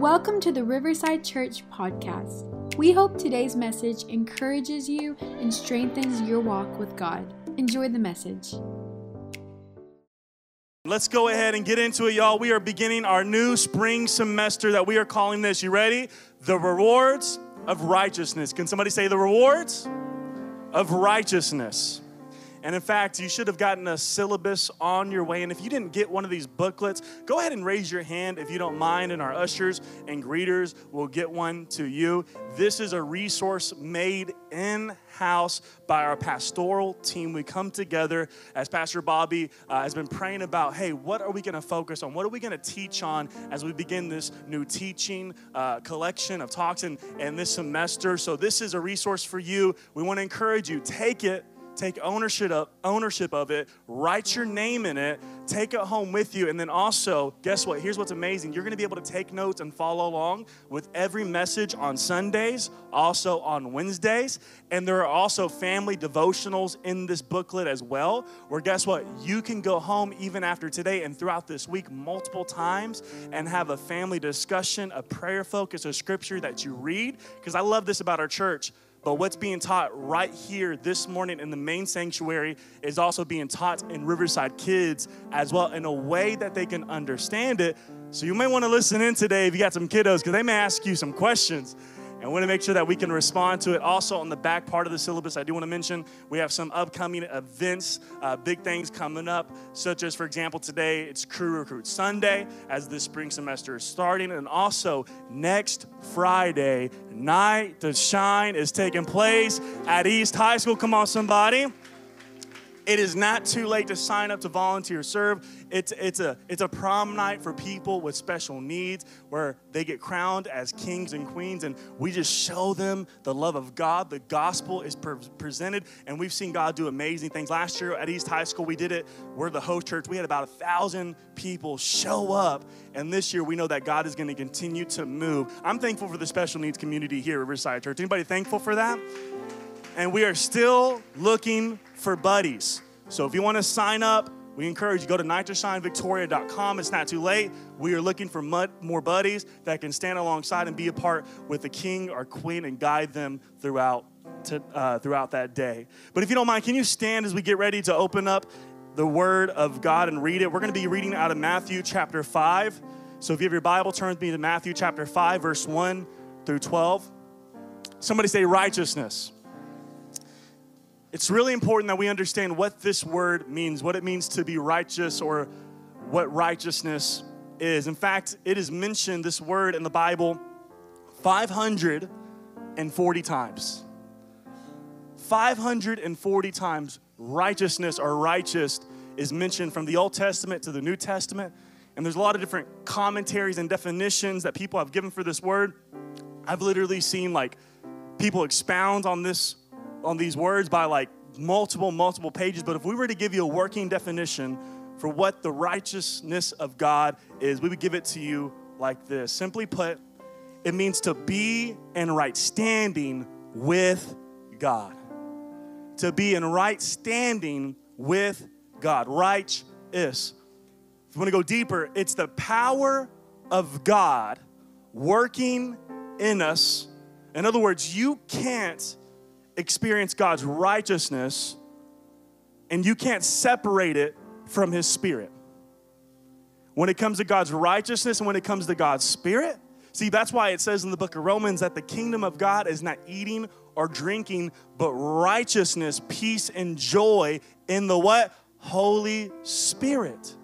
Welcome to the Riverside Church podcast. We hope today's message encourages you and strengthens your walk with God. Enjoy the message. Let's go ahead and get into it, y'all. We are beginning our new spring semester that we are calling this. You ready? The rewards of righteousness. Can somebody say the rewards of righteousness? And in fact, you should have gotten a syllabus on your way. And if you didn't get one of these booklets, go ahead and raise your hand if you don't mind, and our ushers and greeters will get one to you. This is a resource made in house by our pastoral team. We come together as Pastor Bobby uh, has been praying about hey, what are we going to focus on? What are we going to teach on as we begin this new teaching uh, collection of talks and, and this semester? So, this is a resource for you. We want to encourage you, take it take ownership of, ownership of it, write your name in it, take it home with you, and then also, guess what? Here's what's amazing. You're gonna be able to take notes and follow along with every message on Sundays, also on Wednesdays, and there are also family devotionals in this booklet as well, where guess what? You can go home even after today and throughout this week multiple times and have a family discussion, a prayer focus, a scripture that you read. Because I love this about our church but what's being taught right here this morning in the main sanctuary is also being taught in Riverside Kids as well in a way that they can understand it. So you may want to listen in today if you got some kiddos because they may ask you some questions and we want to make sure that we can respond to it. Also, on the back part of the syllabus, I do want to mention we have some upcoming events, uh, big things coming up, such as, for example, today it's Crew Recruit Sunday as this spring semester is starting. And also, next Friday, Night to Shine is taking place at East High School. Come on, somebody. It is not too late to sign up to volunteer serve. It's, it's, a, it's a prom night for people with special needs where they get crowned as kings and queens, and we just show them the love of God. The gospel is pre- presented, and we've seen God do amazing things. Last year at East High School, we did it. We're the host church. We had about a thousand people show up, and this year we know that God is going to continue to move. I'm thankful for the special needs community here at Riverside Church. Anybody thankful for that? And we are still looking for buddies. So if you want to sign up, we encourage you go to nighttoshinevictoria.com. It's not too late. We are looking for more buddies that can stand alongside and be a part with the king or queen and guide them throughout to, uh, throughout that day. But if you don't mind, can you stand as we get ready to open up the Word of God and read it? We're going to be reading out of Matthew chapter five. So if you have your Bible, turn with me to Matthew chapter five, verse one through twelve. Somebody say righteousness it's really important that we understand what this word means, what it means to be righteous, or what righteousness is. In fact, it is mentioned, this word in the Bible, 540 times. 540 times righteousness or righteous is mentioned from the Old Testament to the New Testament. And there's a lot of different commentaries and definitions that people have given for this word. I've literally seen like people expound on this on these words by like multiple, multiple pages, but if we were to give you a working definition for what the righteousness of God is, we would give it to you like this. Simply put, it means to be in right standing with God. To be in right standing with God. Righteous. If you want to go deeper, it's the power of God working in us. In other words, you can't experience God's righteousness and you can't separate it from His Spirit. When it comes to God's righteousness and when it comes to God's Spirit, see, that's why it says in the book of Romans that the kingdom of God is not eating or drinking, but righteousness, peace, and joy in the what? Holy Spirit.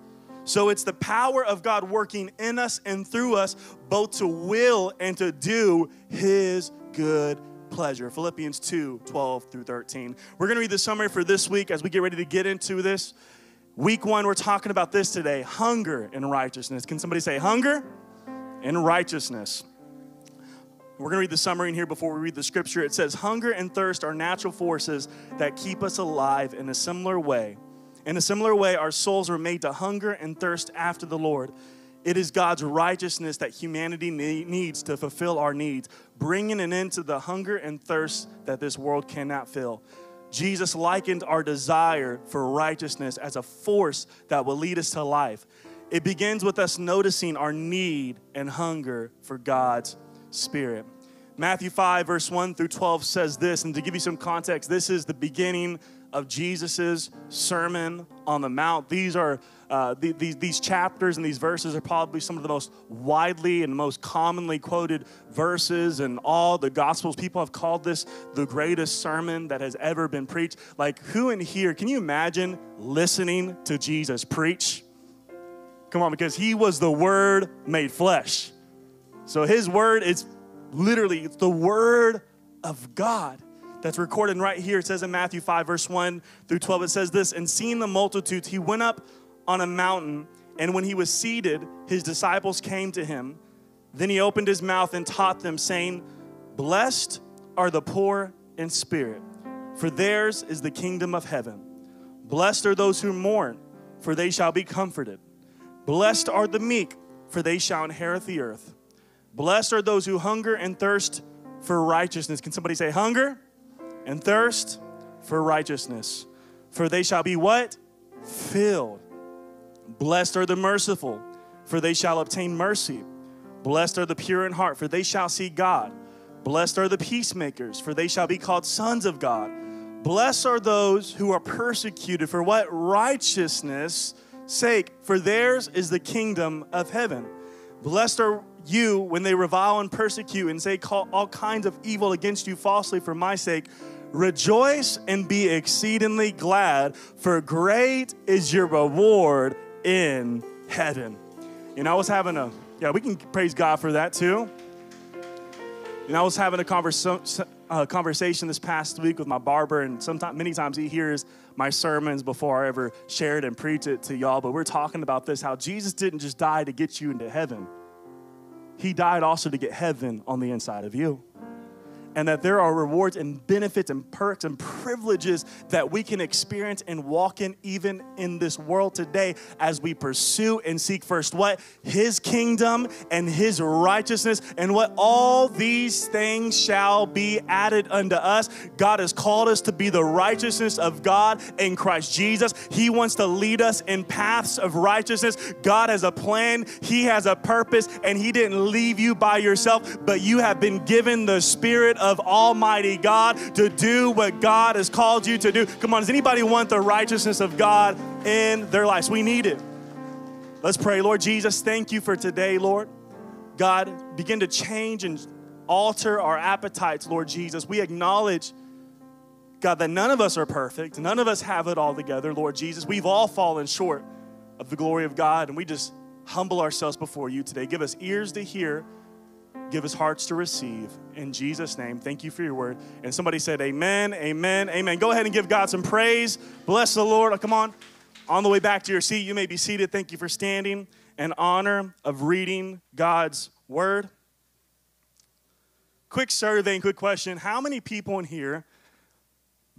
So it's the power of God working in us and through us, both to will and to do His good pleasure. Philippians 2 12 through 13. We're going to read the summary for this week as we get ready to get into this. Week one, we're talking about this today hunger and righteousness. Can somebody say hunger and righteousness? We're going to read the summary in here before we read the scripture. It says, Hunger and thirst are natural forces that keep us alive in a similar way. In a similar way, our souls are made to hunger and thirst after the Lord. It is God's righteousness that humanity needs to fulfill our needs, bringing an end to the hunger and thirst that this world cannot fill. Jesus likened our desire for righteousness as a force that will lead us to life. it begins with us noticing our need and hunger for God's Spirit. Matthew 5, verse 1 through 12 says this, and to give you some context, this is the beginning of Jesus' Sermon on the Mount. These are uh, the, these, these chapters and these verses are probably some of the most widely and most commonly quoted verses in all the Gospels. People have called this the greatest sermon that has ever been preached. Like, who in here can you imagine listening to Jesus preach? Come on, because he was the Word made flesh. So his Word is literally it's the Word of God that's recorded right here. It says in Matthew 5, verse 1 through 12, it says this And seeing the multitudes, he went up on a mountain, and when he was seated, his disciples came to him. Then he opened his mouth and taught them, saying, Blessed are the poor in spirit, for theirs is the kingdom of heaven. Blessed are those who mourn, for they shall be comforted. Blessed are the meek, for they shall inherit the earth. Blessed are those who hunger and thirst for righteousness. Can somebody say hunger and thirst for righteousness? For they shall be what? Filled. Blessed are the merciful, for they shall obtain mercy. Blessed are the pure in heart, for they shall see God. Blessed are the peacemakers, for they shall be called sons of God. Blessed are those who are persecuted for what? Righteousness' sake, for theirs is the kingdom of heaven. Blessed are you when they revile and persecute and say all kinds of evil against you falsely for my sake. Rejoice and be exceedingly glad, for great is your reward in heaven. You know, I was having a, yeah, we can praise God for that too. You know, I was having a conversa- uh, conversation this past week with my barber, and sometimes, many times he hears my sermons before I ever share it and preach it to y'all. But we're talking about this how Jesus didn't just die to get you into heaven, He died also to get heaven on the inside of you and that there are rewards and benefits and perks and privileges that we can experience and walk in even in this world today as we pursue and seek first what? His kingdom and his righteousness, and what all these things shall be added unto us. God has called us to be the righteousness of God in Christ Jesus. He wants to lead us in paths of righteousness. God has a plan, He has a purpose, and He didn't leave you by yourself, but you have been given the Spirit of Almighty God to do what God has called you to do. Come on, does anybody want the righteousness of God in their lives? We need it. Let's pray. Lord Jesus, thank you for today, Lord. God, begin to change and alter our appetites, Lord Jesus. We acknowledge, God, that none of us are perfect. None of us have it all together, Lord Jesus. We've all fallen short of the glory of God, and we just humble ourselves before you today. Give us ears to hear Give us hearts to receive. In Jesus' name, thank you for your word. And somebody said, Amen, amen, amen. Go ahead and give God some praise. Bless the Lord. Oh, come on. On the way back to your seat, you may be seated. Thank you for standing in honor of reading God's word. Quick survey and quick question How many people in here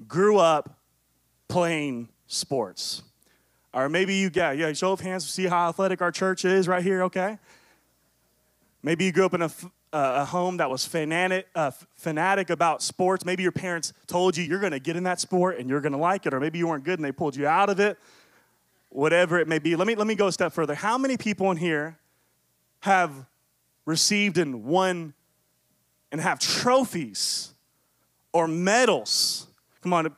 grew up playing sports? Or maybe you, yeah, yeah, show of hands, see how athletic our church is right here, okay? Maybe you grew up in a, a home that was fanatic, uh, fanatic about sports. Maybe your parents told you you're going to get in that sport and you're going to like it, or maybe you weren't good and they pulled you out of it. Whatever it may be. Let me, let me go a step further. How many people in here have received and won and have trophies or medals? Come on,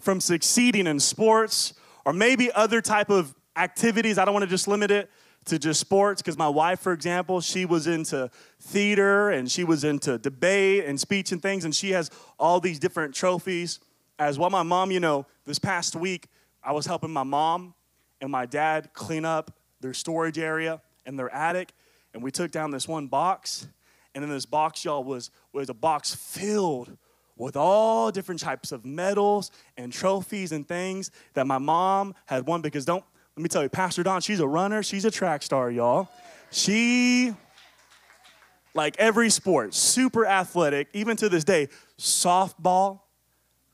from succeeding in sports or maybe other type of activities. I don't want to just limit it to just sports because my wife for example she was into theater and she was into debate and speech and things and she has all these different trophies. As well my mom you know this past week i was helping my mom and my dad clean up their storage area and their attic and we took down this one box and in this box y'all was was a box filled with all different types of medals and trophies and things that my mom had won because don't let me tell you, Pastor Don, she's a runner, she's a track star, y'all. She, like every sport, super athletic, even to this day, softball,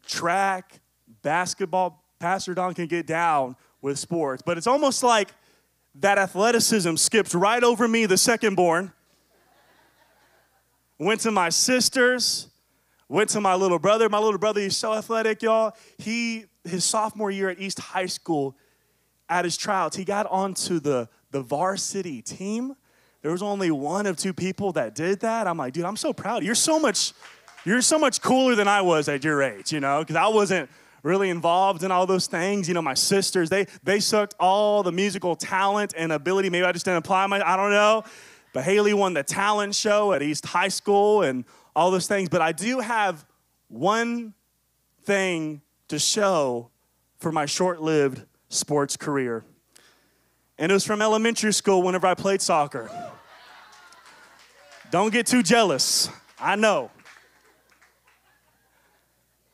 track, basketball. Pastor Don can get down with sports, but it's almost like that athleticism skipped right over me, the second born. Went to my sisters, went to my little brother. My little brother, he's so athletic, y'all. He, his sophomore year at East High School, at his trials, he got onto the, the varsity team. There was only one of two people that did that. I'm like, dude, I'm so proud. You're so much, you're so much cooler than I was at your age, you know, because I wasn't really involved in all those things. You know, my sisters, they they sucked all the musical talent and ability. Maybe I just didn't apply my, I don't know. But Haley won the talent show at East High School and all those things. But I do have one thing to show for my short-lived sports career. And it was from elementary school whenever I played soccer. Don't get too jealous. I know.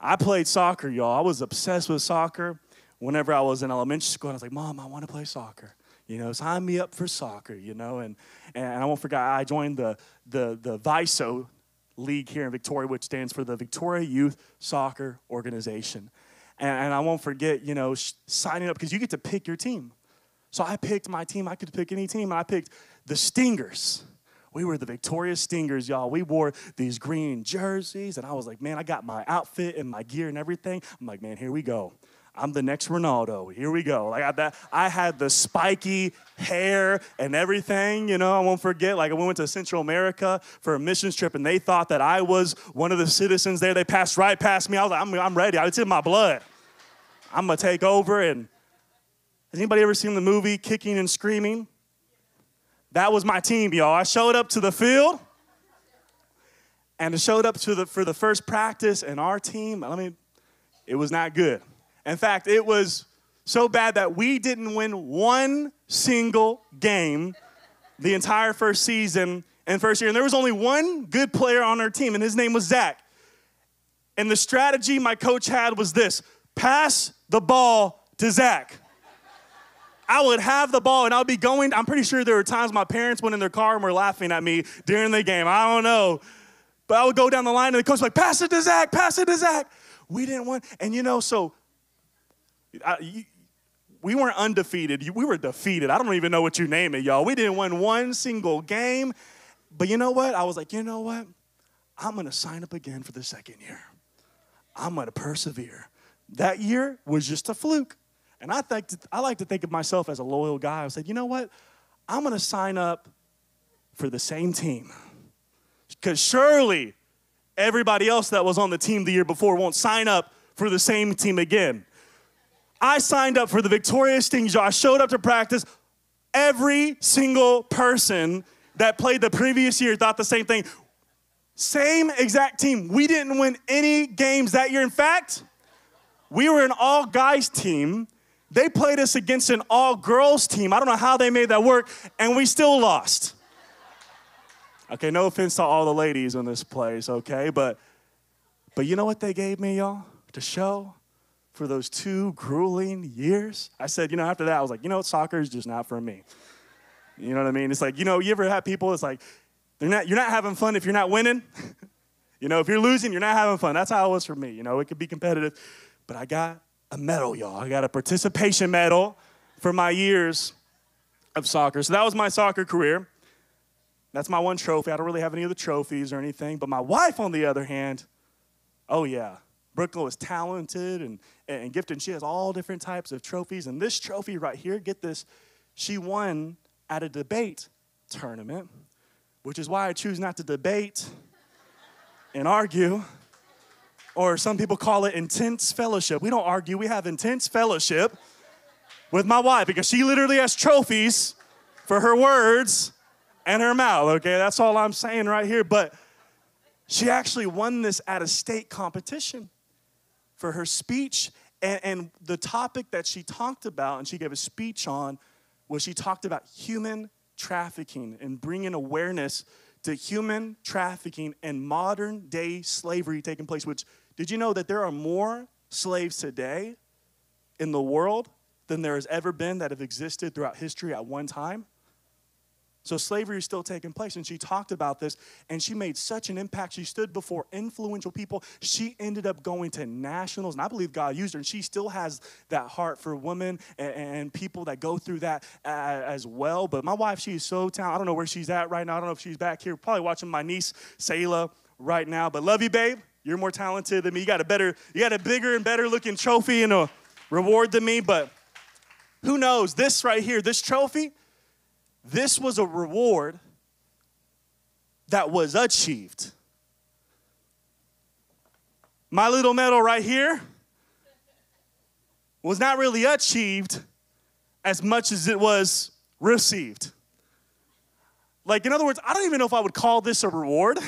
I played soccer, y'all. I was obsessed with soccer whenever I was in elementary school. I was like, Mom, I want to play soccer. You know, sign me up for soccer, you know. And, and I won't forget, I joined the, the, the VYSO League here in Victoria, which stands for the Victoria Youth Soccer Organization. And, and I won't forget, you know, sh- signing up because you get to pick your team. So I picked my team. I could pick any team. I picked the Stingers. We were the Victoria Stingers, y'all. We wore these green jerseys, and I was like, man, I got my outfit and my gear and everything. I'm like, man, here we go. I'm the next Ronaldo. Here we go. Like I, that, I had the spiky hair and everything. You know, I won't forget. Like we went to Central America for a missions trip, and they thought that I was one of the citizens there. They passed right past me. I was like, I'm, I'm ready. It's in my blood. I'm gonna take over and has anybody ever seen the movie Kicking and Screaming? That was my team, y'all. I showed up to the field and I showed up to the, for the first practice, and our team, I mean, it was not good. In fact, it was so bad that we didn't win one single game the entire first season and first year. And there was only one good player on our team, and his name was Zach. And the strategy my coach had was this pass the ball to Zach. I would have the ball and I'd be going. I'm pretty sure there were times my parents went in their car and were laughing at me during the game. I don't know. But I would go down the line and the coach was like, pass it to Zach, pass it to Zach. We didn't want, and you know, so I, you, we weren't undefeated. We were defeated. I don't even know what you name it, y'all. We didn't win one single game. But you know what? I was like, you know what? I'm going to sign up again for the second year. I'm going to persevere. That year was just a fluke. And I, think, I like to think of myself as a loyal guy. I said, you know what? I'm going to sign up for the same team. Because surely everybody else that was on the team the year before won't sign up for the same team again. I signed up for the Victoria Stingers. I showed up to practice. Every single person that played the previous year thought the same thing. Same exact team. We didn't win any games that year. In fact, we were an all guys team they played us against an all girls team. I don't know how they made that work, and we still lost. Okay, no offense to all the ladies in this place, okay? But but you know what they gave me, y'all? To show for those two grueling years? I said, you know, after that, I was like, you know soccer is just not for me. You know what I mean? It's like, you know, you ever have people, it's like, they're not, you're not having fun if you're not winning. you know, if you're losing, you're not having fun. That's how it was for me. You know, it could be competitive. But I got a medal, y'all. I got a participation medal for my years of soccer. So that was my soccer career. That's my one trophy. I don't really have any other trophies or anything. But my wife, on the other hand, oh yeah, Brooklyn was talented and, and gifted. And she has all different types of trophies. And this trophy right here, get this, she won at a debate tournament, which is why I choose not to debate and argue or some people call it intense fellowship. We don't argue, we have intense fellowship with my wife because she literally has trophies for her words and her mouth, okay? That's all I'm saying right here. But she actually won this at a state competition for her speech. And, and the topic that she talked about and she gave a speech on was she talked about human trafficking and bringing awareness to human trafficking and modern day slavery taking place, which did you know that there are more slaves today in the world than there has ever been that have existed throughout history at one time? So slavery is still taking place. And she talked about this and she made such an impact. She stood before influential people. She ended up going to nationals. And I believe God used her. And she still has that heart for women and, and people that go through that uh, as well. But my wife, she is so talented. I don't know where she's at right now. I don't know if she's back here. Probably watching my niece, Selah, right now. But love you, babe. You're more talented than me. You got a better, you got a bigger and better looking trophy and a reward than me. But who knows? This right here, this trophy, this was a reward that was achieved. My little medal right here was not really achieved as much as it was received. Like, in other words, I don't even know if I would call this a reward.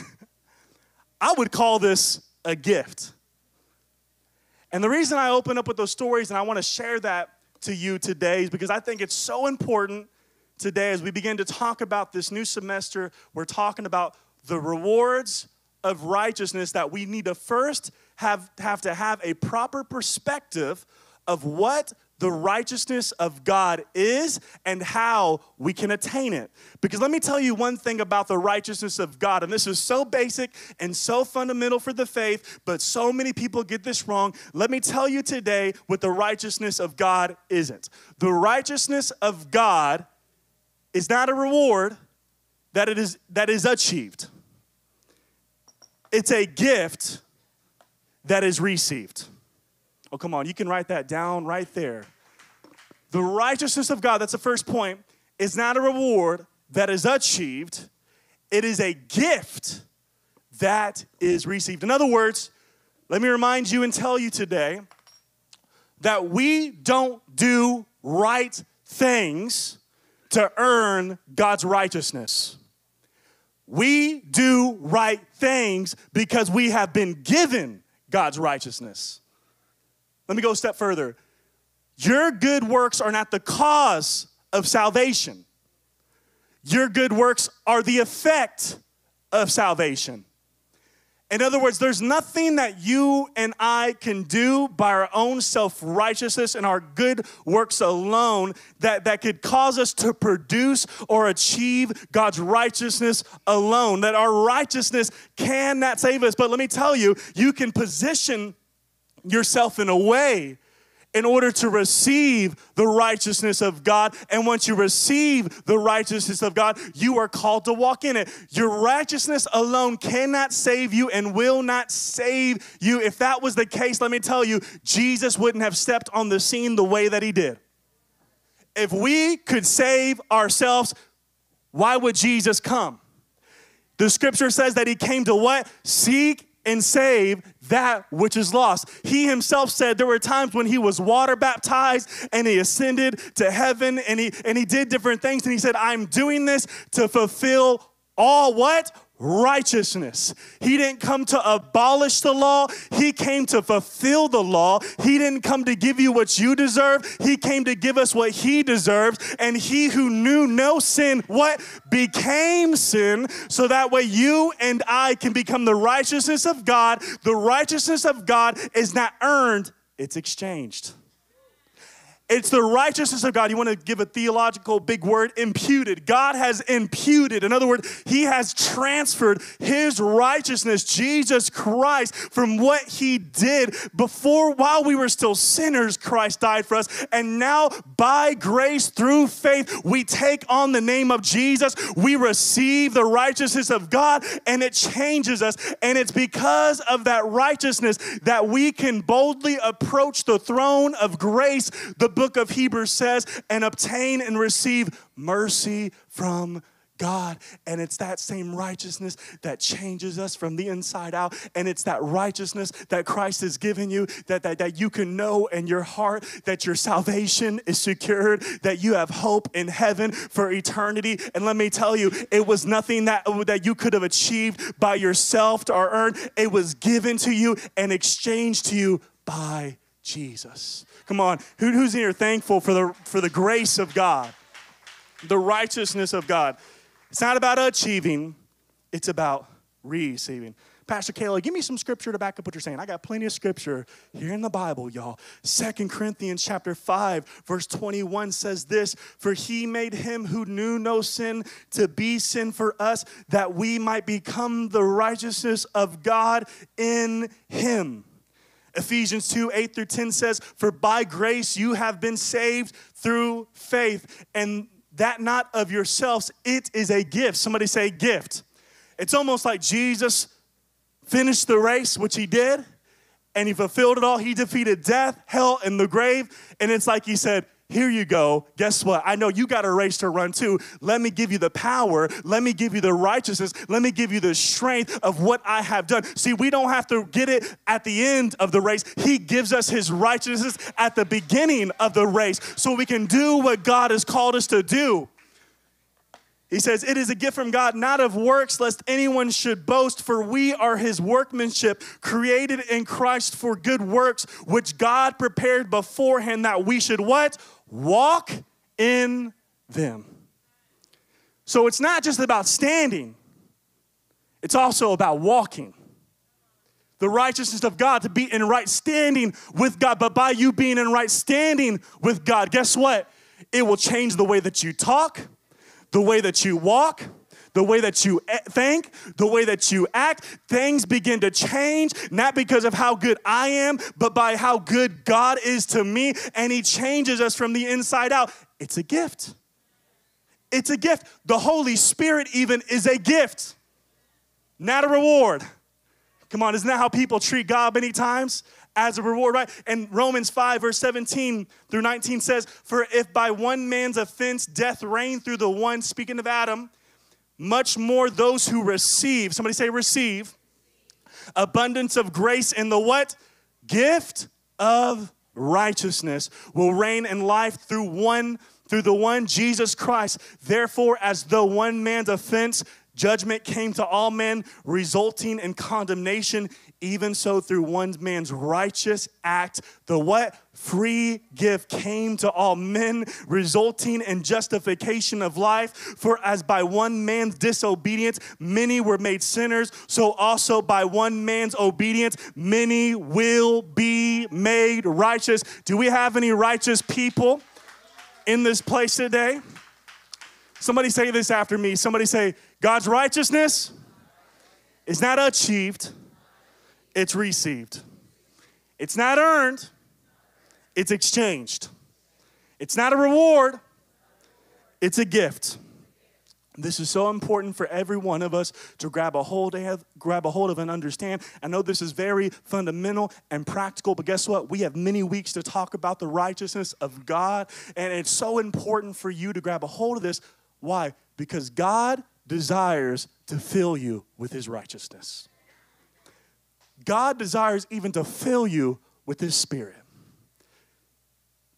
I would call this a gift. And the reason I open up with those stories and I want to share that to you today is because I think it's so important today as we begin to talk about this new semester. We're talking about the rewards of righteousness that we need to first have, have to have a proper perspective of what the righteousness of God is and how we can attain it. Because let me tell you one thing about the righteousness of God, and this is so basic and so fundamental for the faith, but so many people get this wrong. Let me tell you today what the righteousness of God isn't. The righteousness of God is not a reward that it is that is achieved. It's a gift that is received. Oh, come on, you can write that down right there. The righteousness of God, that's the first point, is not a reward that is achieved, it is a gift that is received. In other words, let me remind you and tell you today that we don't do right things to earn God's righteousness. We do right things because we have been given God's righteousness. Let me go a step further. Your good works are not the cause of salvation. Your good works are the effect of salvation. In other words, there's nothing that you and I can do by our own self righteousness and our good works alone that, that could cause us to produce or achieve God's righteousness alone. That our righteousness cannot save us. But let me tell you, you can position yourself in a way in order to receive the righteousness of God. And once you receive the righteousness of God, you are called to walk in it. Your righteousness alone cannot save you and will not save you. If that was the case, let me tell you, Jesus wouldn't have stepped on the scene the way that he did. If we could save ourselves, why would Jesus come? The scripture says that he came to what? Seek and save that which is lost. He himself said there were times when he was water baptized and he ascended to heaven and he and he did different things and he said I'm doing this to fulfill all what? Righteousness. He didn't come to abolish the law, He came to fulfill the law. He didn't come to give you what you deserve, He came to give us what He deserves. And He who knew no sin, what? Became sin, so that way you and I can become the righteousness of God. The righteousness of God is not earned, it's exchanged. It's the righteousness of God. You want to give a theological big word? Imputed. God has imputed. In other words, He has transferred His righteousness, Jesus Christ, from what He did before, while we were still sinners, Christ died for us. And now, by grace through faith, we take on the name of Jesus. We receive the righteousness of God, and it changes us. And it's because of that righteousness that we can boldly approach the throne of grace. The book of Hebrews says, and obtain and receive mercy from God. And it's that same righteousness that changes us from the inside out. And it's that righteousness that Christ has given you that, that, that you can know in your heart that your salvation is secured, that you have hope in heaven for eternity. And let me tell you, it was nothing that, that you could have achieved by yourself or earned, it was given to you and exchanged to you by Jesus. Come on, Who, who's here thankful for the, for the grace of God, the righteousness of God? It's not about achieving, it's about receiving. Pastor Caleb, give me some scripture to back up what you're saying. I got plenty of scripture here in the Bible, y'all. Second Corinthians chapter 5, verse 21 says this, For he made him who knew no sin to be sin for us, that we might become the righteousness of God in him. Ephesians 2 8 through 10 says, For by grace you have been saved through faith, and that not of yourselves, it is a gift. Somebody say, gift. It's almost like Jesus finished the race, which he did, and he fulfilled it all. He defeated death, hell, and the grave. And it's like he said, here you go. Guess what? I know you got a race to run too. Let me give you the power. Let me give you the righteousness. Let me give you the strength of what I have done. See, we don't have to get it at the end of the race. He gives us his righteousness at the beginning of the race so we can do what God has called us to do. He says, It is a gift from God, not of works, lest anyone should boast, for we are his workmanship, created in Christ for good works, which God prepared beforehand that we should what? Walk in them. So it's not just about standing, it's also about walking. The righteousness of God to be in right standing with God. But by you being in right standing with God, guess what? It will change the way that you talk the way that you walk, the way that you think, the way that you act, things begin to change, not because of how good I am, but by how good God is to me. And He changes us from the inside out. It's a gift. It's a gift. The Holy Spirit, even, is a gift, not a reward. Come on, isn't that how people treat God many times? as a reward, right? And Romans 5, verse 17 through 19 says, For if by one man's offense death reigned through the one, speaking of Adam, much more those who receive, somebody say receive, abundance of grace in the what? Gift of righteousness will reign in life through one through the one Jesus Christ. Therefore, as though one man's offense judgment came to all men, resulting in condemnation, even so, through one man's righteous act, the what? Free gift came to all men, resulting in justification of life. For as by one man's disobedience many were made sinners, so also by one man's obedience many will be made righteous. Do we have any righteous people in this place today? Somebody say this after me. Somebody say, God's righteousness is not achieved it's received. It's not earned, it's exchanged. It's not a reward, it's a gift. This is so important for every one of us to grab a hold of, grab a hold of and understand. I know this is very fundamental and practical, but guess what? We have many weeks to talk about the righteousness of God, and it's so important for you to grab a hold of this. Why? Because God desires to fill you with his righteousness. God desires even to fill you with His Spirit.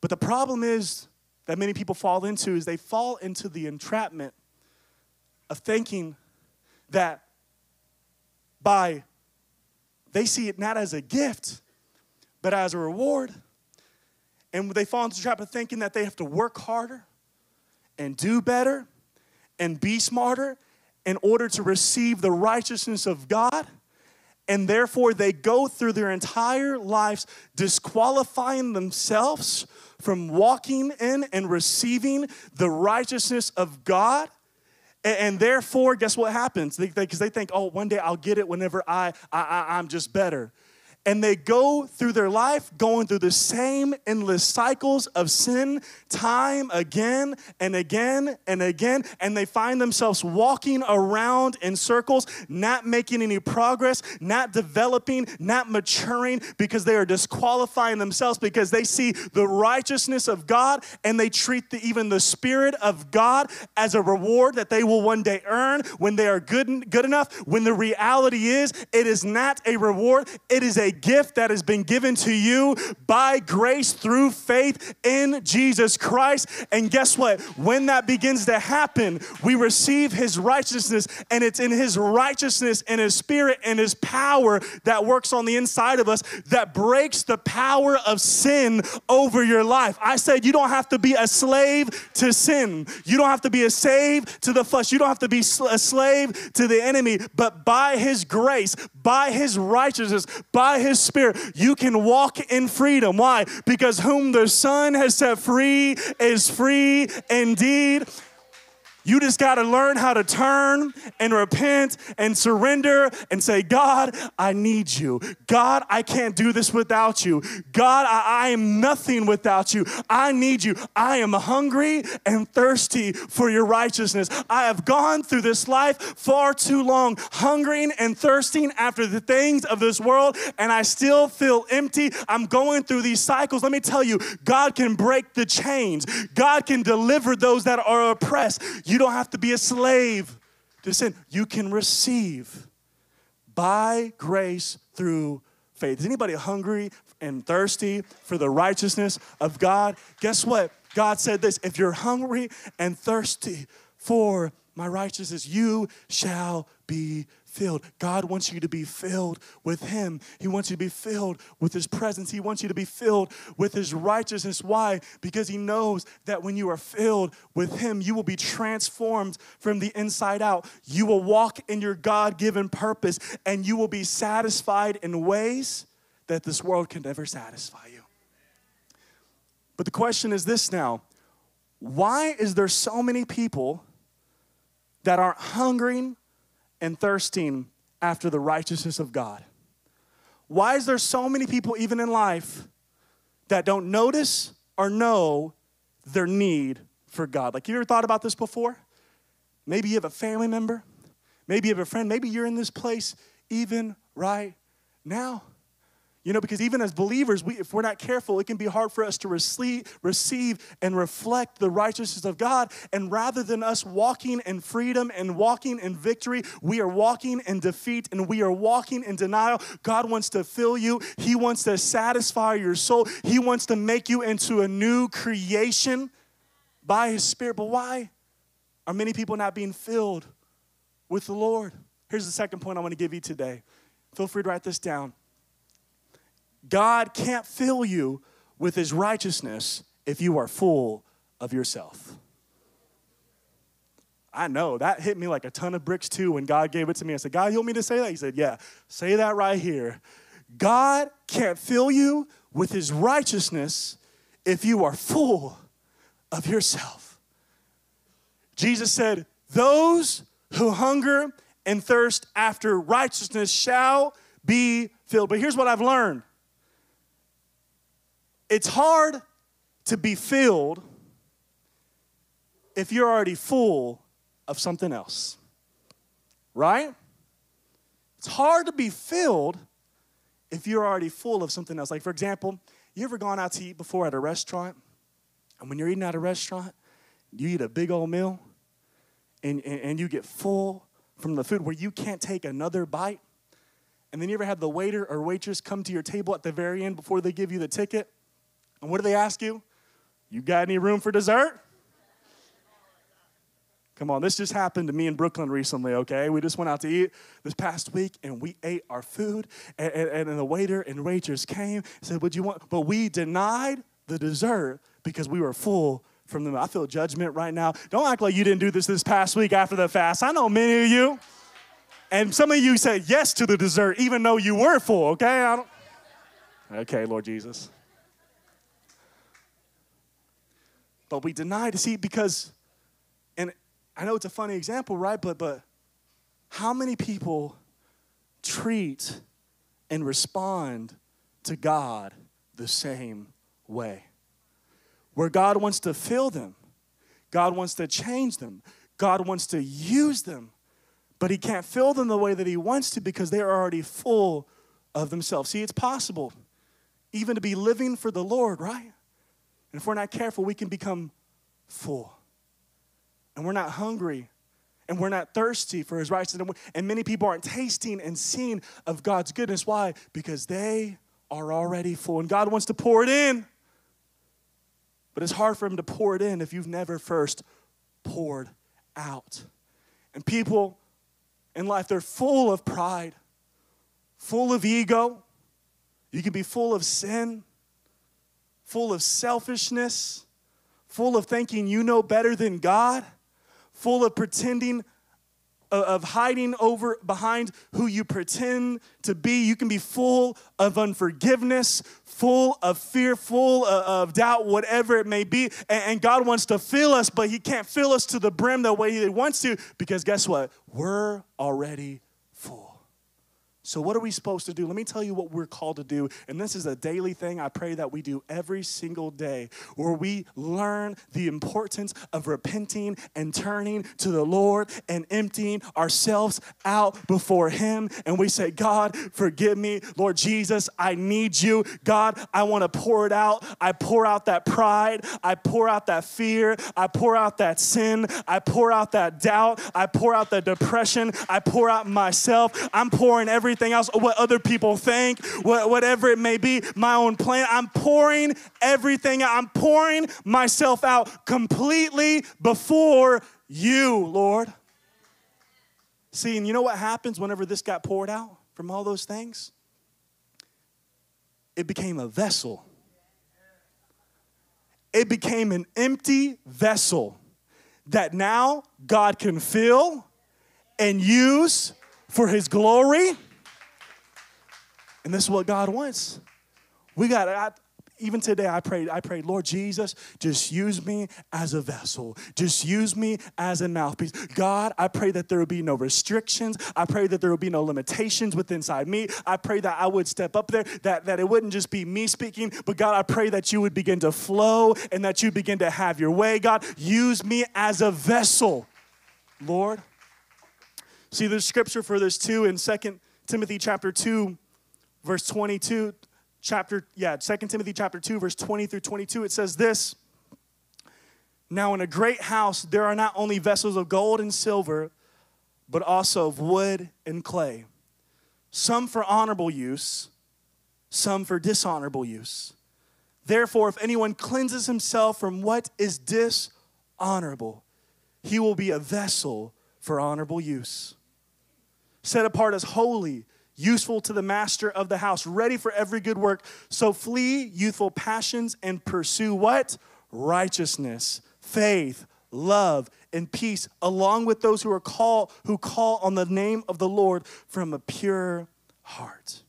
But the problem is that many people fall into is they fall into the entrapment of thinking that by they see it not as a gift, but as a reward. And they fall into the trap of thinking that they have to work harder and do better and be smarter in order to receive the righteousness of God and therefore they go through their entire lives disqualifying themselves from walking in and receiving the righteousness of God. And, therefore, guess what happens? Because they, they, they, think, oh, one day I'll get it whenever I, I, I, I'm just better and they go through their life going through the same endless cycles of sin time again and again and again and they find themselves walking around in circles not making any progress not developing not maturing because they are disqualifying themselves because they see the righteousness of God and they treat the, even the spirit of God as a reward that they will one day earn when they are good good enough. When the reality is it is not a reward. It is a a gift that has been given to you by grace through faith in Jesus Christ. And guess what? When that begins to happen, we receive his righteousness, and it's in his righteousness and his spirit and his power that works on the inside of us that breaks the power of sin over your life. I said you don't have to be a slave to sin. You don't have to be a slave to the flesh. You don't have to be a slave to the enemy, but by his grace, by his righteousness, by his spirit, you can walk in freedom. Why? Because whom the Son has set free is free indeed. You just got to learn how to turn and repent and surrender and say, God, I need you. God, I can't do this without you. God, I, I am nothing without you. I need you. I am hungry and thirsty for your righteousness. I have gone through this life far too long, hungering and thirsting after the things of this world, and I still feel empty. I'm going through these cycles. Let me tell you, God can break the chains, God can deliver those that are oppressed. You don't have to be a slave to sin, you can receive by grace through faith. Is anybody hungry and thirsty for the righteousness of God? Guess what? God said this if you're hungry and thirsty for my righteousness, you shall be filled. God wants you to be filled with Him. He wants you to be filled with His presence. He wants you to be filled with His righteousness. Why? Because He knows that when you are filled with Him, you will be transformed from the inside out. You will walk in your God given purpose and you will be satisfied in ways that this world can never satisfy you. But the question is this now why is there so many people that aren't hungering and thirsting after the righteousness of God? Why is there so many people, even in life, that don't notice or know their need for God? Like, you ever thought about this before? Maybe you have a family member, maybe you have a friend, maybe you're in this place even right now. You know, because even as believers, we, if we're not careful, it can be hard for us to receive, receive and reflect the righteousness of God. And rather than us walking in freedom and walking in victory, we are walking in defeat and we are walking in denial. God wants to fill you, He wants to satisfy your soul, He wants to make you into a new creation by His Spirit. But why are many people not being filled with the Lord? Here's the second point I want to give you today. Feel free to write this down. God can't fill you with his righteousness if you are full of yourself. I know that hit me like a ton of bricks too when God gave it to me. I said, God, you want me to say that? He said, Yeah, say that right here. God can't fill you with his righteousness if you are full of yourself. Jesus said, Those who hunger and thirst after righteousness shall be filled. But here's what I've learned it's hard to be filled if you're already full of something else, right? It's hard to be filled if you're already full of something else. Like, for example, you ever gone out to eat before at a restaurant? And when you're eating at a restaurant, you eat a big old meal and, and, and you get full from the food where you can't take another bite. And then you ever had the waiter or waitress come to your table at the very end before they give you the ticket and what do they ask you? You got any room for dessert? Come on, this just happened to me in Brooklyn recently, okay? We just went out to eat this past week and we ate our food, and, and, and the waiter and waitress came and said, Would you want? But we denied the dessert because we were full from them. I feel judgment right now. Don't act like you didn't do this this past week after the fast. I know many of you. And some of you said yes to the dessert even though you were full, okay? Okay, Lord Jesus. But we deny to see because and i know it's a funny example right? But but how many people treat and respond to god the same way? Where god wants to fill them. God wants to change them. God wants to use them. But he can't fill them the way that he wants to because they're already full of themselves. See it's possible even to be living for the lord right and if we're not careful, we can become full. And we're not hungry and we're not thirsty for his righteousness. And many people aren't tasting and seeing of God's goodness. Why? Because they are already full. And God wants to pour it in. But it's hard for him to pour it in if you've never first poured out. And people in life, they're full of pride, full of ego. You can be full of sin full of selfishness, full of thinking you know better than God, full of pretending uh, of hiding over behind who you pretend to be. You can be full of unforgiveness, full of fear, full uh, of doubt, whatever it may be. And God wants to fill us, but He can't fill us to the brim the way He wants to because guess what? We're already. So, what are we supposed to do? Let me tell you what we're called to do. And this is a daily thing I pray that we do every single day, where we learn the importance of repenting and turning to the Lord and emptying ourselves out before Him. And we say, God, forgive me. Lord Jesus, I need you. God, I want to pour it out. I pour out that pride. I pour out that fear. I pour out that sin. I pour out that doubt. I pour out the depression. I pour out myself. I'm pouring everything everything else, what other people think, whatever it may be, my own plan. I'm pouring everything out. I'm pouring myself out completely before you, Lord. See, and you know what happens whenever this got poured out from all those things? It became a vessel. It became an empty vessel that now God can fill and use for his glory and this is what God wants. We got, I, even today I prayed, I prayed, Lord Jesus, just use me as a vessel. Just use me as a mouthpiece. God, I pray that there will be no restrictions. I pray that there will be no limitations within inside me. I pray that I would step up there, that, that it wouldn't just be me speaking, but God, I pray that you would begin to flow and that you begin to have your way. God, use me as a vessel, Lord. See, there's scripture for this too in Second Timothy chapter 2 verse 22, chapter, yeah, 2 Timothy chapter 2, verse 20 through 22, it says this Now in a great house there are not only vessels of gold and silver, but also of wood and clay, some for honorable use, some for dishonorable use. Therefore, if anyone cleanses himself from what is dishonorable, he will be a vessel for honorable use, set apart as holy useful to the master of the house, ready for every good work. So flee youthful passions and pursue what? Righteousness, faith, love, and peace, along with those who are called who call on the name of the Lord from a pure heart.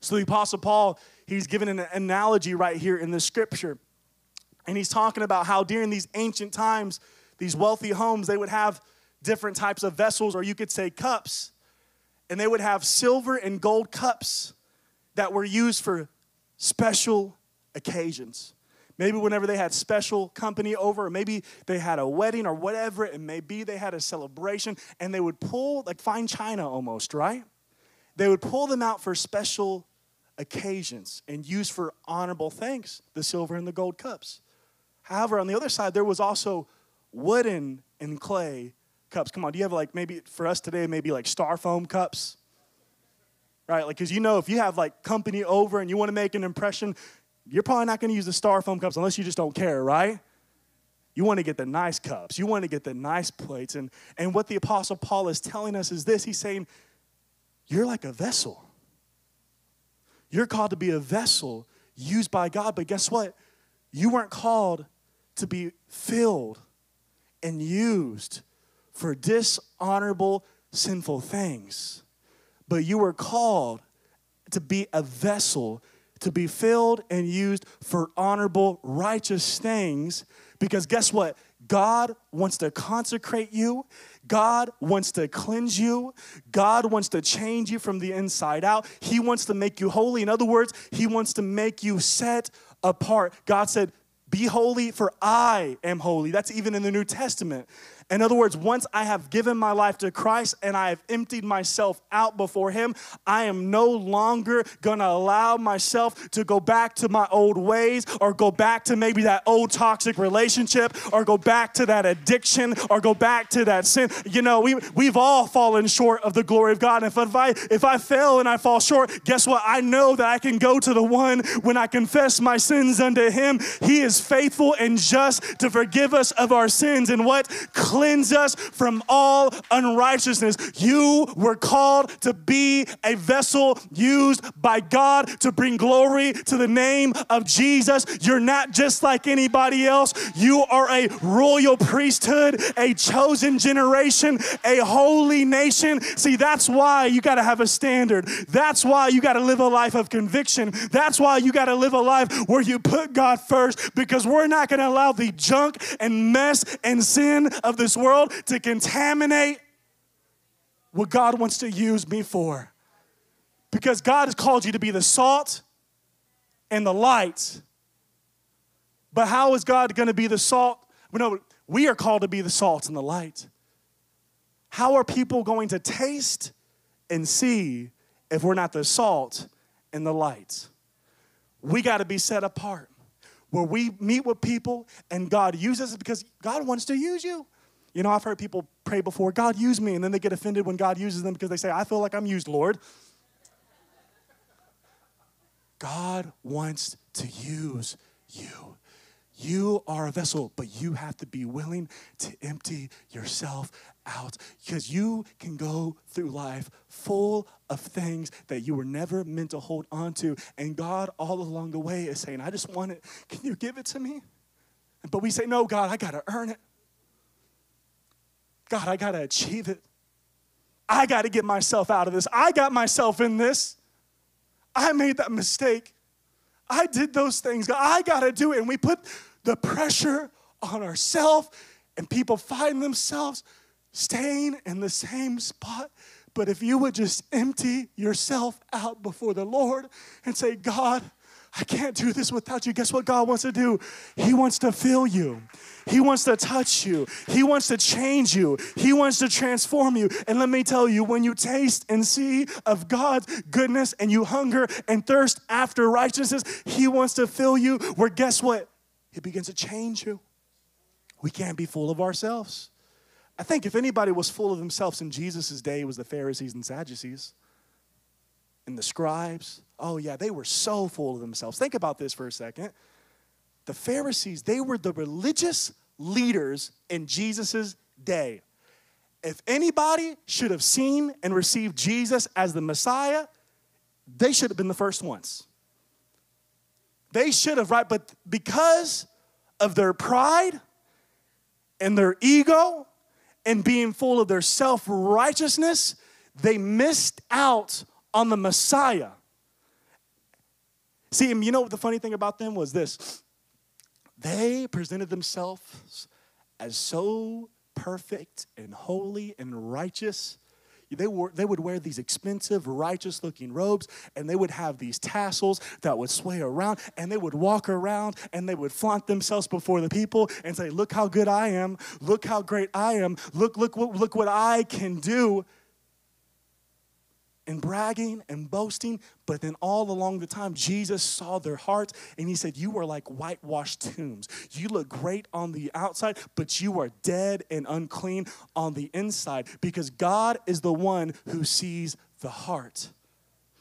So the apostle Paul, he's given an analogy right here in the scripture. And he's talking about how during these ancient times, these wealthy homes, they would have different types of vessels, or you could say cups and they would have silver and gold cups that were used for special occasions. Maybe whenever they had special company over, or maybe they had a wedding or whatever, and maybe they had a celebration, and they would pull, like fine china almost, right? They would pull them out for special occasions and use for honorable things, the silver and the gold cups. However, on the other side, there was also wooden and clay cups. Come on, do you have like maybe for us today, maybe like styrofoam cups? Right? Like, because you know, if you have like company over and you want to make an impression, you're probably not going to use the styrofoam cups unless you just don't care, right? You want to get the nice cups. You want to get the nice plates. And, and what the Apostle Paul is telling us is this He's saying, You're like a vessel. You're called to be a vessel used by God, but guess what? You weren't called to be filled and used for dishonorable, sinful things. But you were called to be a vessel, to be filled and used for honorable, righteous things. Because guess what? God wants to consecrate you. God wants to cleanse you. God wants to change you from the inside out. He wants to make you holy. In other words, He wants to make you set apart. God said, Be holy, for I am holy. That's even in the New Testament. In other words, once I have given my life to Christ and I have emptied myself out before Him, I am no longer gonna allow myself to go back to my old ways or go back to maybe that old toxic relationship or go back to that addiction or go back to that sin. You know, we, we've all fallen short of the glory of God. If, I, if I fail and I fall short, guess what? I know that I can go to the one when I confess my sins unto Him. He is faithful and just to forgive us of our sins and what? Cleanse us from all unrighteousness. You were called to be a vessel used by God to bring glory to the name of Jesus. You're not just like anybody else. You are a royal priesthood, a chosen generation, a holy nation. See, that's why you got to have a standard. That's why you got to live a life of conviction. That's why you got to live a life where you put God first because we're not going to allow the junk and mess and sin of this world to contaminate what God wants to use me for. Because God has called you to be the salt and the light. But how is God going to be the salt? No, we are called to be the salt and the light. How are people going to taste and see if we're not the salt and the light? We got to be set apart where we meet with people and God uses us because God wants to use you. You know, I've heard people pray before, God, use me, and then they get offended when God uses them because they say, I feel like I'm used, Lord. God wants to use you. You are a vessel, but you have to be willing to empty yourself out because you can go through life full of things that you were never meant to hold on to. And God, all along the way, is saying, I just want it. Can you give it to me? But we say, No, God, I got to earn it. God, I got to achieve it. I got to get myself out of this. I got myself in this. I made that mistake. I did those things. I got to do it. And we put the pressure on ourselves, and people find themselves staying in the same spot. But if you would just empty yourself out before the Lord and say, God, I can't do this without you. Guess what God wants to do? He wants to fill you. He wants to touch you. He wants to change you. He wants to transform you. And let me tell you, when you taste and see of God's goodness and you hunger and thirst after righteousness, He wants to fill you. Where guess what? He begins to change you. We can't be full of ourselves. I think if anybody was full of themselves in Jesus' day, it was the Pharisees and Sadducees and the scribes. Oh, yeah, they were so full of themselves. Think about this for a second. The Pharisees, they were the religious leaders in Jesus' day. If anybody should have seen and received Jesus as the Messiah, they should have been the first ones. They should have, right? But because of their pride and their ego and being full of their self righteousness, they missed out on the Messiah. See, you know what the funny thing about them was this they presented themselves as so perfect and holy and righteous. They, were, they would wear these expensive, righteous looking robes, and they would have these tassels that would sway around, and they would walk around and they would flaunt themselves before the people and say, Look how good I am. Look how great I am. Look, look, look what I can do and bragging and boasting, but then all along the time, Jesus saw their hearts and he said, You are like whitewashed tombs. You look great on the outside, but you are dead and unclean on the inside because God is the one who sees the heart.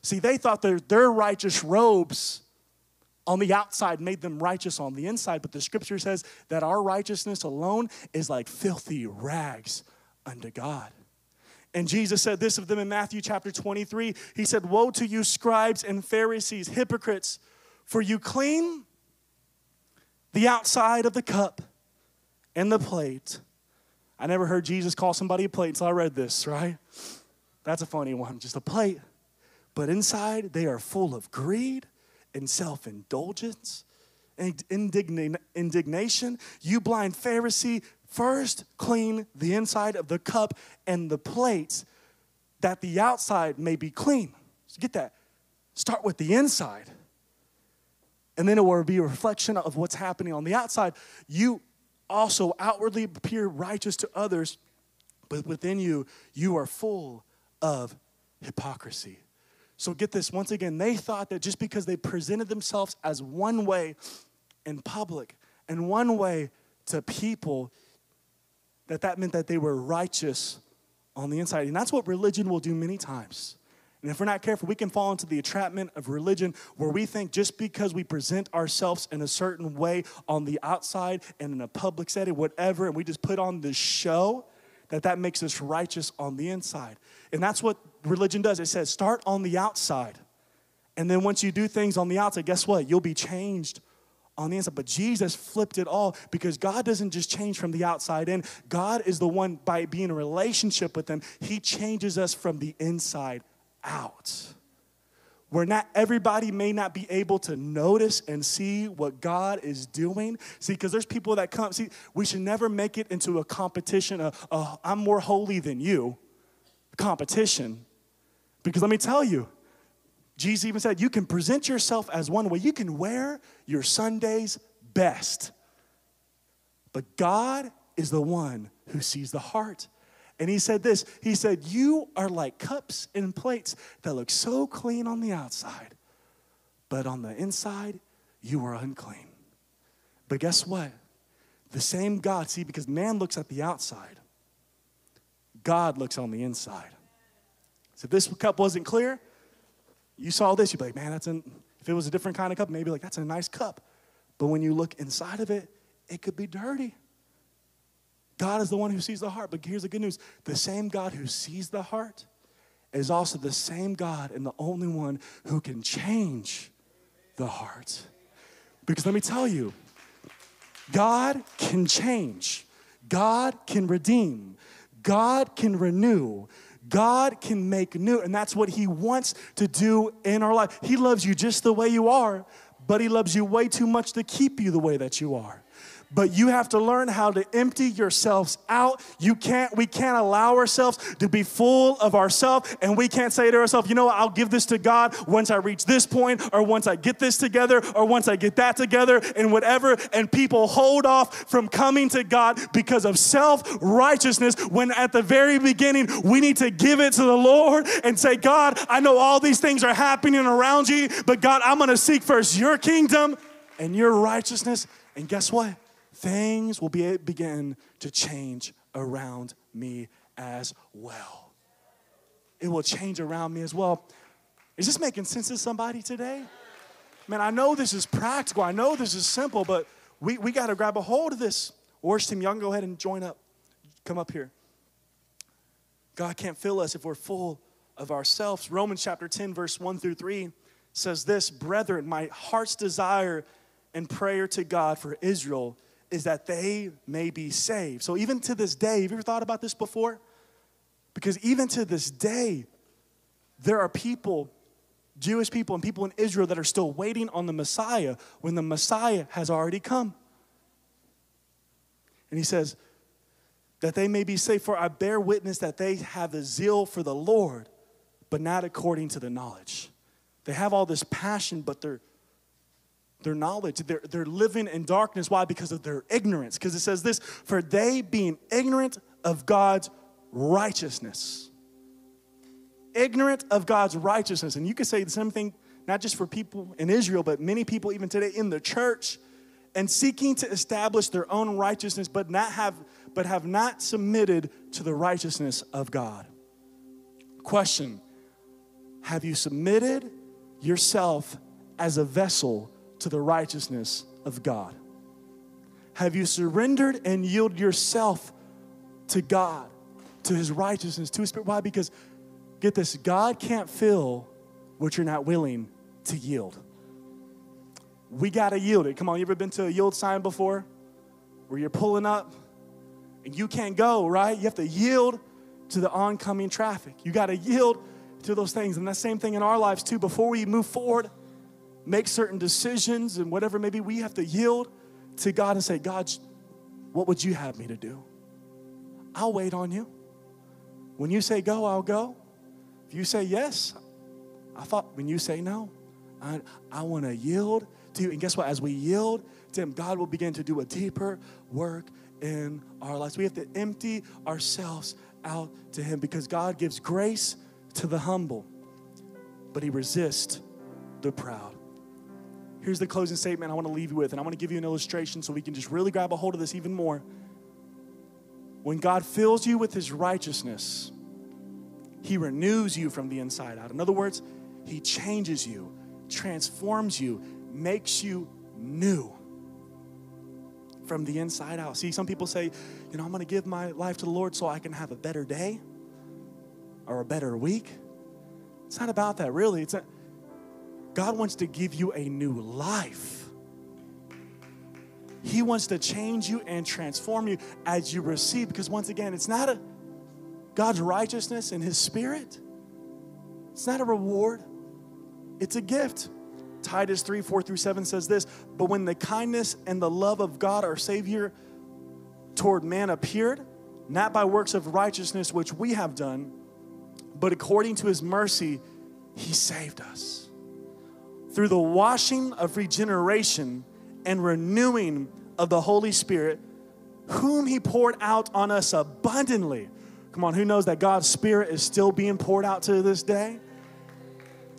See, they thought their, their righteous robes on the outside made them righteous on the inside, but the scripture says that our righteousness alone is like filthy rags unto God. And Jesus said this of them in Matthew chapter 23. He said, Woe to you, scribes and Pharisees, hypocrites, for you clean the outside of the cup and the plate. I never heard Jesus call somebody a plate until I read this, right? That's a funny one, just a plate. But inside, they are full of greed and self indulgence and indignation. You blind Pharisee, First, clean the inside of the cup and the plates that the outside may be clean. So get that. Start with the inside. And then it will be a reflection of what's happening on the outside. You also outwardly appear righteous to others, but within you, you are full of hypocrisy. So get this once again, they thought that just because they presented themselves as one way in public and one way to people, that that meant that they were righteous on the inside. And that's what religion will do many times. And if we're not careful, we can fall into the entrapment of religion where we think just because we present ourselves in a certain way on the outside and in a public setting, whatever, and we just put on this show, that that makes us righteous on the inside. And that's what religion does. It says start on the outside. And then once you do things on the outside, guess what? You'll be changed on the inside. But Jesus flipped it all because God doesn't just change from the outside in. God is the one, by being in a relationship with Him, He changes us from the inside out. Where not everybody may not be able to notice and see what God is doing. See, because there's people that come, see, we should never make it into a competition, a, a oh, I'm more holy than you competition. Because let me tell you, Jesus even said, you can present yourself as one way. You can wear your Sunday's best. But God is the one who sees the heart. And he said this He said, You are like cups and plates that look so clean on the outside, but on the inside, you are unclean. But guess what? The same God, see, because man looks at the outside, God looks on the inside. So if this cup wasn't clear, you saw this, you'd be like, man, that's an, if it was a different kind of cup, maybe like, that's a nice cup. But when you look inside of it, it could be dirty. God is the one who sees the heart. But here's the good news the same God who sees the heart is also the same God and the only one who can change the heart. Because let me tell you, God can change, God can redeem, God can renew. God can make new, and that's what He wants to do in our life. He loves you just the way you are, but He loves you way too much to keep you the way that you are but you have to learn how to empty yourselves out. You can't, we can't allow ourselves to be full of ourselves, and we can't say to ourselves, you know I'll give this to God once I reach this point, or once I get this together, or once I get that together, and whatever. And people hold off from coming to God because of self righteousness, when at the very beginning, we need to give it to the Lord and say, God, I know all these things are happening around you, but God, I'm gonna seek first your kingdom and your righteousness. And guess what? Things will be, begin to change around me as well. It will change around me as well. Is this making sense to somebody today? Man, I know this is practical. I know this is simple, but we, we got to grab a hold of this. Worship team, y'all go ahead and join up. Come up here. God can't fill us if we're full of ourselves. Romans chapter 10, verse 1 through 3 says this Brethren, my heart's desire and prayer to God for Israel is that they may be saved. So even to this day, have you ever thought about this before? Because even to this day, there are people, Jewish people and people in Israel that are still waiting on the Messiah when the Messiah has already come. And he says, that they may be saved, for I bear witness that they have a zeal for the Lord, but not according to the knowledge. They have all this passion, but they're their knowledge. They're, they're living in darkness. Why? Because of their ignorance. Because it says this for they being ignorant of God's righteousness. Ignorant of God's righteousness. And you could say the same thing, not just for people in Israel, but many people even today in the church, and seeking to establish their own righteousness, but not have, but have not submitted to the righteousness of God. Question Have you submitted yourself as a vessel to the righteousness of God? Have you surrendered and yielded yourself to God, to His righteousness, to His Spirit? Why? Because, get this, God can't fill what you're not willing to yield. We got to yield it. Come on, you ever been to a yield sign before? Where you're pulling up and you can't go, right? You have to yield to the oncoming traffic. You got to yield to those things. And that same thing in our lives, too. Before we move forward, make certain decisions and whatever, maybe we have to yield to God and say, God, what would you have me to do? I'll wait on you. When you say go, I'll go. If you say yes, I thought when you say no, I, I want to yield to you. And guess what? As we yield to Him, God will begin to do a deeper work in our lives. We have to empty ourselves out to Him because God gives grace to the humble, but He resists the proud. Here's the closing statement I want to leave you with, and I want to give you an illustration so we can just really grab a hold of this even more. When God fills you with His righteousness, He renews you from the inside out. In other words, He changes you, transforms you, makes you new from the inside out. See, some people say, you know, I'm going to give my life to the Lord so I can have a better day or a better week. It's not about that, really. It's not, God wants to give you a new life. He wants to change you and transform you as you receive, because once again, it's not a God's righteousness and His Spirit. It's not a reward, it's a gift. Titus 3 4 through 7 says this But when the kindness and the love of God, our Savior, toward man appeared, not by works of righteousness which we have done, but according to his mercy, he saved us. Through the washing of regeneration and renewing of the Holy Spirit, whom he poured out on us abundantly. Come on, who knows that God's Spirit is still being poured out to this day?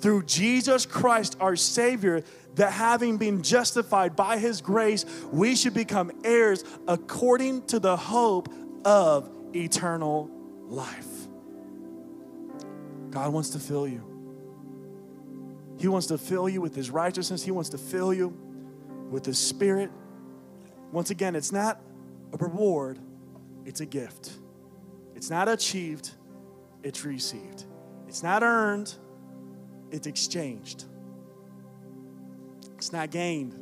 through Jesus Christ, our Savior, that having been justified by His grace, we should become heirs according to the hope of eternal life. God wants to fill you. He wants to fill you with His righteousness, He wants to fill you with His Spirit. Once again, it's not a reward, it's a gift. It's not achieved, it's received. It's not earned, it's exchanged. It's not gained,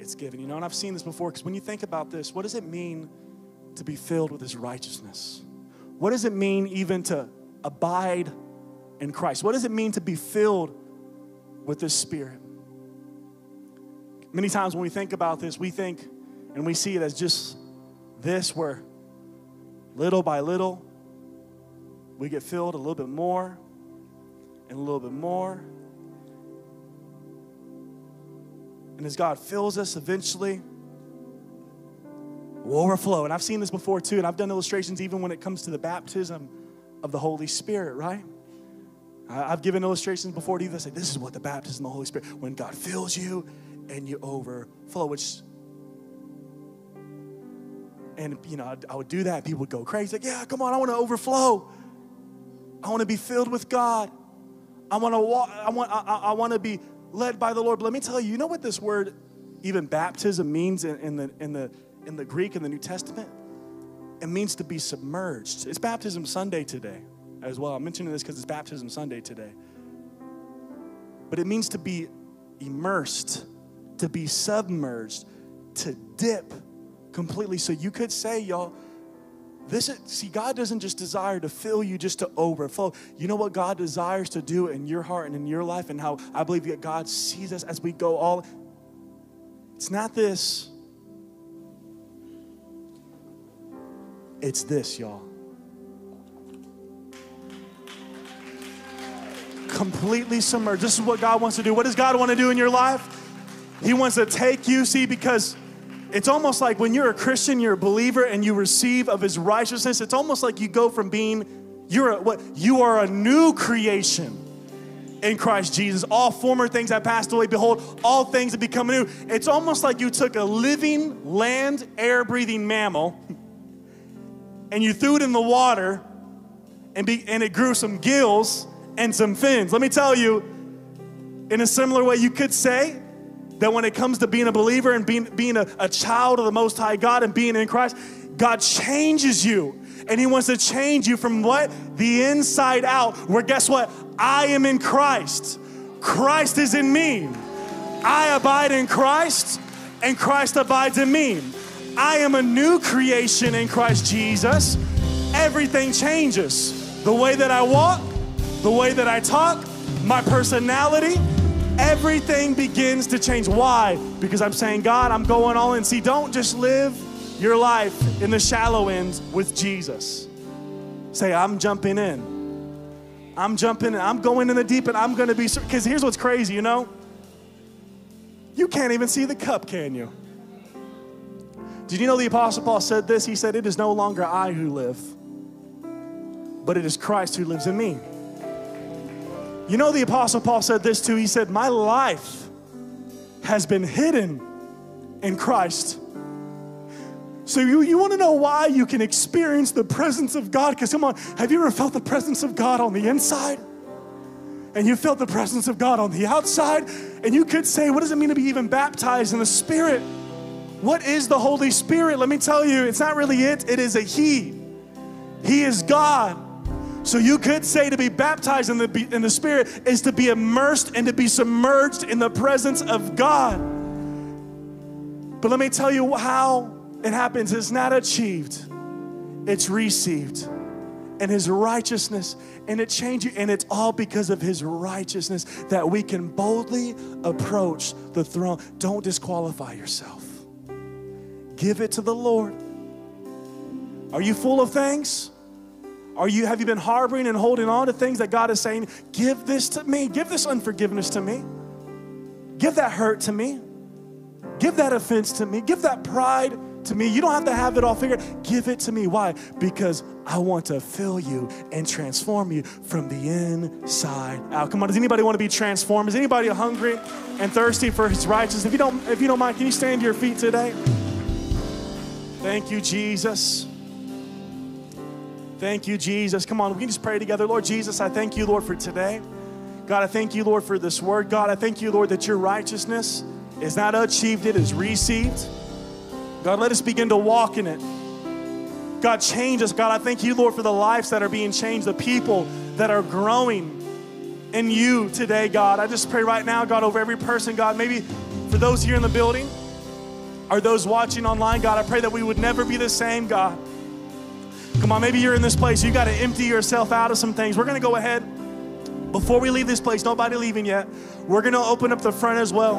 it's given. You know, and I've seen this before because when you think about this, what does it mean to be filled with His righteousness? What does it mean even to abide in Christ? What does it mean to be filled with His Spirit? Many times when we think about this, we think and we see it as just this, where little by little we get filled a little bit more and a little bit more. And as God fills us eventually, will overflow. And I've seen this before too, and I've done illustrations even when it comes to the baptism of the Holy Spirit, right? I've given illustrations before to you that say this is what the baptism of the Holy Spirit, when God fills you and you overflow, which and you know, I would do that. People would go crazy, like, yeah, come on, I want to overflow. I want to be filled with God. I want to walk, I want, I, I want to be led by the Lord. But let me tell you, you know what this word, even baptism, means in, in, the, in, the, in the Greek in the New Testament? It means to be submerged. It's baptism Sunday today as well. I'm mentioning this because it's baptism Sunday today. But it means to be immersed, to be submerged, to dip completely. So you could say, y'all, this is, see, God doesn't just desire to fill you just to overflow. You know what God desires to do in your heart and in your life, and how I believe that God sees us as we go all. It's not this. It's this, y'all. Completely submerged. This is what God wants to do. What does God want to do in your life? He wants to take you, see, because it's almost like when you're a Christian, you're a believer, and you receive of His righteousness. It's almost like you go from being you're a, what you are a new creation in Christ Jesus. All former things have passed away. Behold, all things have become new. It's almost like you took a living, land, air breathing mammal and you threw it in the water and, be, and it grew some gills and some fins. Let me tell you, in a similar way, you could say that when it comes to being a believer and being, being a, a child of the Most High God and being in Christ, God changes you. And He wants to change you from what? The inside out, where guess what? I am in Christ. Christ is in me. I abide in Christ, and Christ abides in me. I am a new creation in Christ Jesus. Everything changes. The way that I walk, the way that I talk, my personality, everything begins to change. Why? Because I'm saying, God, I'm going all in. See, don't just live your life in the shallow end with Jesus. Say, I'm jumping in. I'm jumping in. I'm going in the deep and I'm going to be, because here's what's crazy, you know? You can't even see the cup, can you? Did you know the Apostle Paul said this? He said, It is no longer I who live, but it is Christ who lives in me. You know, the Apostle Paul said this too. He said, My life has been hidden in Christ So you, you want to know why you can experience the presence of God? Because come on, have you ever felt the presence of God on the inside? And you felt the presence of God on the outside? And you could say, what does it mean to be even baptized in the Spirit? What is the Holy Spirit? Let me tell you, it's not really it, it is a He. He is God. So you could say to be baptized in the, in the Spirit is to be immersed and to be submerged in the presence of God. But let me tell you how it happens. It's not achieved, it's received. And his righteousness, and it changes, and it's all because of his righteousness that we can boldly approach the throne. Don't disqualify yourself. Give it to the Lord. Are you full of things? Are you have you been harboring and holding on to things that God is saying, give this to me, give this unforgiveness to me, give that hurt to me, give that offense to me, give that pride to me. You don't have to have it all figured. Give it to me. Why? Because I want to fill you and transform you from the inside out. Come on, does anybody want to be transformed? Is anybody hungry and thirsty for his righteousness? If you don't, if you don't mind, can you stand to your feet today? Thank you, Jesus. Thank you, Jesus. Come on, we can just pray together. Lord Jesus, I thank you, Lord, for today. God, I thank you, Lord, for this word. God, I thank you, Lord, that your righteousness is not achieved, it is received. God, let us begin to walk in it. God, change us. God, I thank you, Lord, for the lives that are being changed, the people that are growing in you today, God. I just pray right now, God, over every person, God, maybe for those here in the building or those watching online, God, I pray that we would never be the same, God. Come on, maybe you're in this place, you got to empty yourself out of some things. We're going to go ahead. Before we leave this place, nobody leaving yet, we're going to open up the front as well.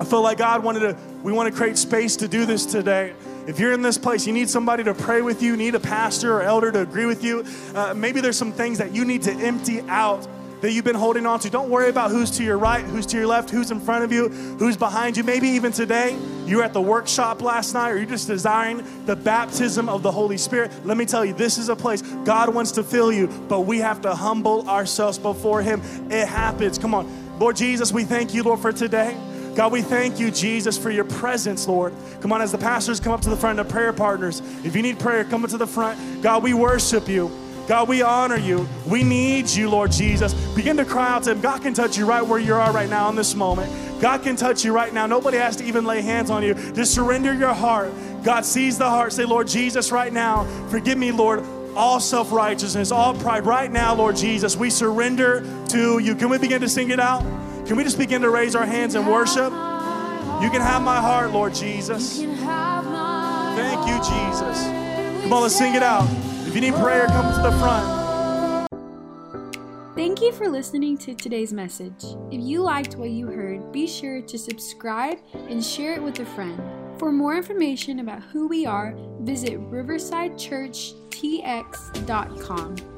I feel like God wanted to, we want to create space to do this today. If you're in this place, you need somebody to pray with you, need a pastor or elder to agree with you. Uh, maybe there's some things that you need to empty out that you've been holding on to. Don't worry about who's to your right, who's to your left, who's in front of you, who's behind you. Maybe even today, you were at the workshop last night or you're just desiring the baptism of the Holy Spirit. Let me tell you, this is a place God wants to fill you, but we have to humble ourselves before Him. It happens. Come on. Lord Jesus, we thank you, Lord, for today. God, we thank you, Jesus, for your presence, Lord. Come on, as the pastors come up to the front, the prayer partners, if you need prayer, come up to the front. God, we worship you. God, we honor you. We need you, Lord Jesus. Begin to cry out to Him. God can touch you right where you are right now in this moment. God can touch you right now. Nobody has to even lay hands on you. Just surrender your heart. God sees the heart. Say, Lord Jesus, right now, forgive me, Lord, all self righteousness, all pride. Right now, Lord Jesus, we surrender to you. Can we begin to sing it out? Can we just begin to raise our hands and worship? You can have my heart, Lord Jesus. Thank you, Jesus. Come on, let's sing it out. You need prayer, come to the front. Thank you for listening to today's message. If you liked what you heard, be sure to subscribe and share it with a friend. For more information about who we are, visit riversidechurchtx.com.